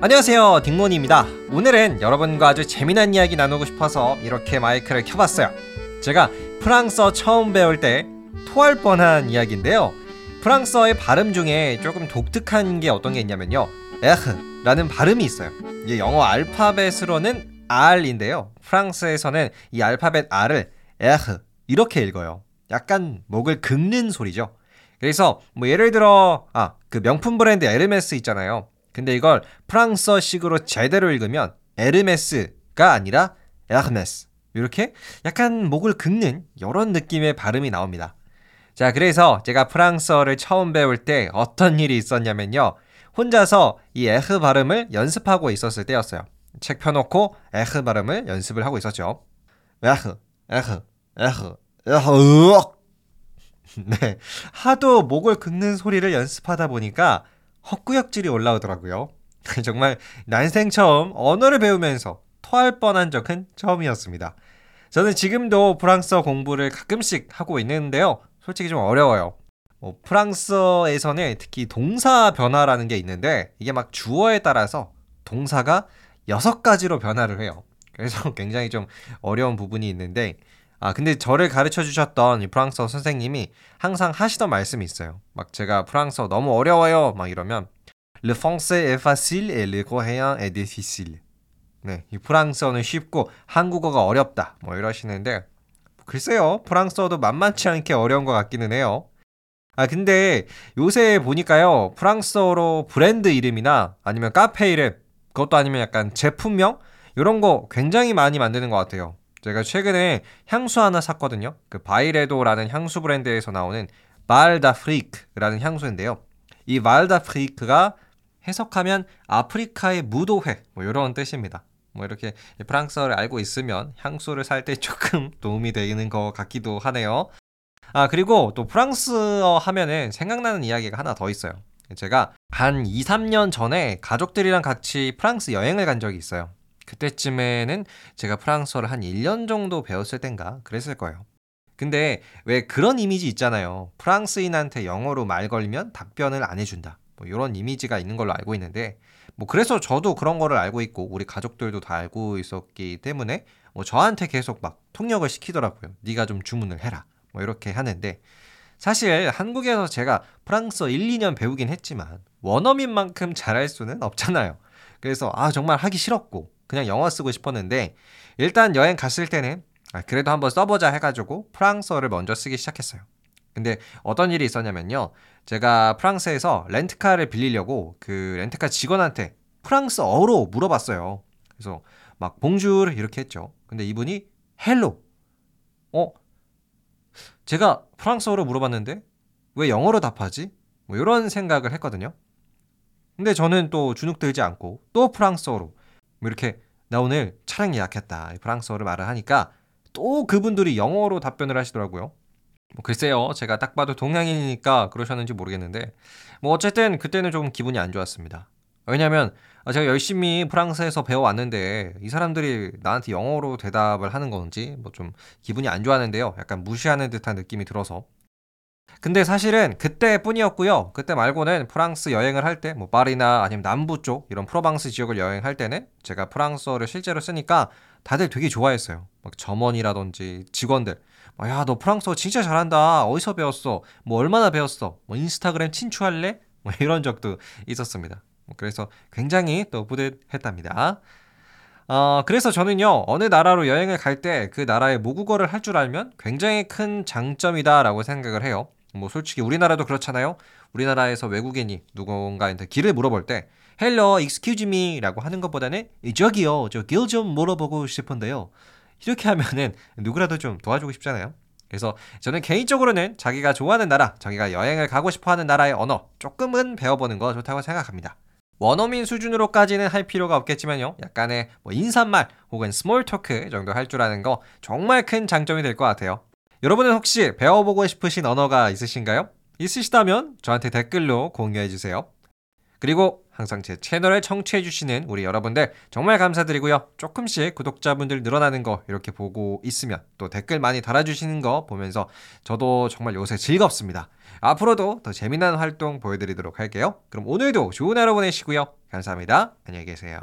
안녕하세요 딩몬입니다. 오늘은 여러분과 아주 재미난 이야기 나누고 싶어서 이렇게 마이크를 켜봤어요. 제가 프랑스어 처음 배울 때 토할 뻔한 이야기인데요. 프랑스어의 발음 중에 조금 독특한 게 어떤 게 있냐면요. 에흐 라는 발음이 있어요. 이게 영어 알파벳으로는 R인데요. 프랑스에서는 이 알파벳 R을 에흐 이렇게 읽어요. 약간 목을 긁는 소리죠. 그래서 뭐 예를 들어 아 그 명품 브랜드 에르메스 있잖아요 근데 이걸 프랑스어식으로 제대로 읽으면 에르메스가 아니라 에르메스 이렇게 약간 목을 긁는 이런 느낌의 발음이 나옵니다. 자, 그래서 제가 프랑스어를 처음 배울 때 어떤 일이 있었냐면요. 혼자서 이 에흐 발음을 연습하고 있었을 때였어요. 책 펴놓고 에흐 발음을 연습을 하고 있었죠. 에흐, 에흐, 에흐, 에흐. 네. 하도 목을 긁는 소리를 연습하다 보니까 헛구역질이 올라오더라고요. 정말 난생 처음 언어를 배우면서 토할 뻔한 적은 처음이었습니다. 저는 지금도 프랑스어 공부를 가끔씩 하고 있는데요. 솔직히 좀 어려워요. 뭐 프랑스어에서는 특히 동사 변화라는 게 있는데 이게 막 주어에 따라서 동사가 여섯 가지로 변화를 해요. 그래서 굉장히 좀 어려운 부분이 있는데 아 근데 저를 가르쳐 주셨던 이 프랑스어 선생님이 항상 하시던 말씀이 있어요. 막 제가 프랑스어 너무 어려워요 막 이러면 Le français est facile et le coréen est difficile. 네, 이 프랑스어는 쉽고 한국어가 어렵다. 뭐 이러시는데 글쎄요, 프랑스어도 만만치 않게 어려운 것 같기는 해요. 아 근데 요새 보니까요 프랑스어로 브랜드 이름이나 아니면 카페 이름 그것도 아니면 약간 제품명 이런 거 굉장히 많이 만드는 것 같아요. 제가 최근에 향수 하나 샀거든요. 그 바이레도라는 향수 브랜드에서 나오는 말다프리크라는 향수인데요. 이 말다프리크가 해석하면 아프리카의 무도회 뭐 이런 뜻입니다. 뭐 이렇게 프랑스어를 알고 있으면 향수를 살 때 조금 도움이 되는 것 같기도 하네요. 아 그리고 또 프랑스어 하면은 생각나는 이야기가 하나 더 있어요. 제가 한 2, 3년 전에 가족들이랑 같이 프랑스 여행을 간 적이 있어요. 그때쯤에는 제가 프랑스어를 한 1년 정도 배웠을 땐가 그랬을 거예요. 근데 왜 그런 이미지 있잖아요. 프랑스인한테 영어로 말 걸면 답변을 안 해준다. 뭐 이런 이미지가 있는 걸로 알고 있는데 뭐 그래서 저도 그런 거를 알고 있고 우리 가족들도 다 알고 있었기 때문에 뭐 저한테 계속 막 통역을 시키더라고요. 네가 좀 주문을 해라. 뭐 이렇게 하는데 사실 한국에서 제가 프랑스어 1, 2년 배우긴 했지만 원어민만큼 잘할 수는 없잖아요. 그래서 아 정말 하기 싫었고 그냥 영어 쓰고 싶었는데 일단 여행 갔을 때는 아, 그래도 한번 써보자 해가지고 프랑스어를 먼저 쓰기 시작했어요. 근데 어떤 일이 있었냐면요. 제가 프랑스에서 렌트카를 빌리려고 그 렌트카 직원한테 프랑스어로 물어봤어요. 그래서 막 bonjour 이렇게 했죠. 근데 이분이 hello. 어? 제가 프랑스어로 물어봤는데 왜 영어로 답하지? 뭐 이런 생각을 했거든요. 근데 저는 또 주눅 들지 않고 또 프랑스어로 뭐 이렇게 나 오늘 차량 예약했다. 프랑스어를 말을 하니까 또 그분들이 영어로 답변을 하시더라고요. 뭐 글쎄요. 제가 딱 봐도 동양인이니까 그러셨는지 모르겠는데 뭐 어쨌든 그때는 좀 기분이 안 좋았습니다. 왜냐면 제가 열심히 프랑스에서 배워왔는데 이 사람들이 나한테 영어로 대답을 하는 건지 뭐 좀 기분이 안 좋았는데요. 약간 무시하는 듯한 느낌이 들어서 근데 사실은 그때뿐이었고요. 그때 말고는 프랑스 여행을 할 때 뭐 파리나 아니면 남부 쪽 이런 프로방스 지역을 여행할 때는 제가 프랑스어를 실제로 쓰니까 다들 되게 좋아했어요. 막 점원이라든지 직원들. 야, 너 프랑스어 진짜 잘한다. 어디서 배웠어? 뭐 얼마나 배웠어? 뭐 인스타그램 친추할래? 뭐 이런 적도 있었습니다. 그래서 굉장히 또 뿌듯했답니다. 어, 그래서 저는요, 어느 나라로 여행을 갈 때 그 나라의 모국어를 할 줄 알면 굉장히 큰 장점이다라고 생각을 해요. 뭐 솔직히 우리나라도 그렇잖아요. 우리나라에서 외국인이 누군가한테 길을 물어볼 때 Hello, excuse me라고 하는 것보다는 저기요, 저 길 좀 물어보고 싶은데요. 이렇게 하면은 누구라도 좀 도와주고 싶잖아요. 그래서 저는 개인적으로는 자기가 좋아하는 나라, 자기가 여행을 가고 싶어 하는 나라의 언어 조금은 배워보는 거 좋다고 생각합니다. 원어민 수준으로까지는 할 필요가 없겠지만요. 약간의 뭐 인사말 혹은 small talk 정도 할 줄 아는 거 정말 큰 장점이 될 것 같아요. 여러분은 혹시 배워보고 싶으신 언어가 있으신가요? 있으시다면 저한테 댓글로 공유해 주세요. 그리고 항상 제 채널을 청취해주시는 우리 여러분들 정말 감사드리고요. 조금씩 구독자분들 늘어나는 거 이렇게 보고 있으면 또 댓글 많이 달아주시는 거 보면서 저도 정말 요새 즐겁습니다. 앞으로도 더 재미난 활동 보여드리도록 할게요. 그럼 오늘도 좋은 하루 보내시고요. 감사합니다. 안녕히 계세요.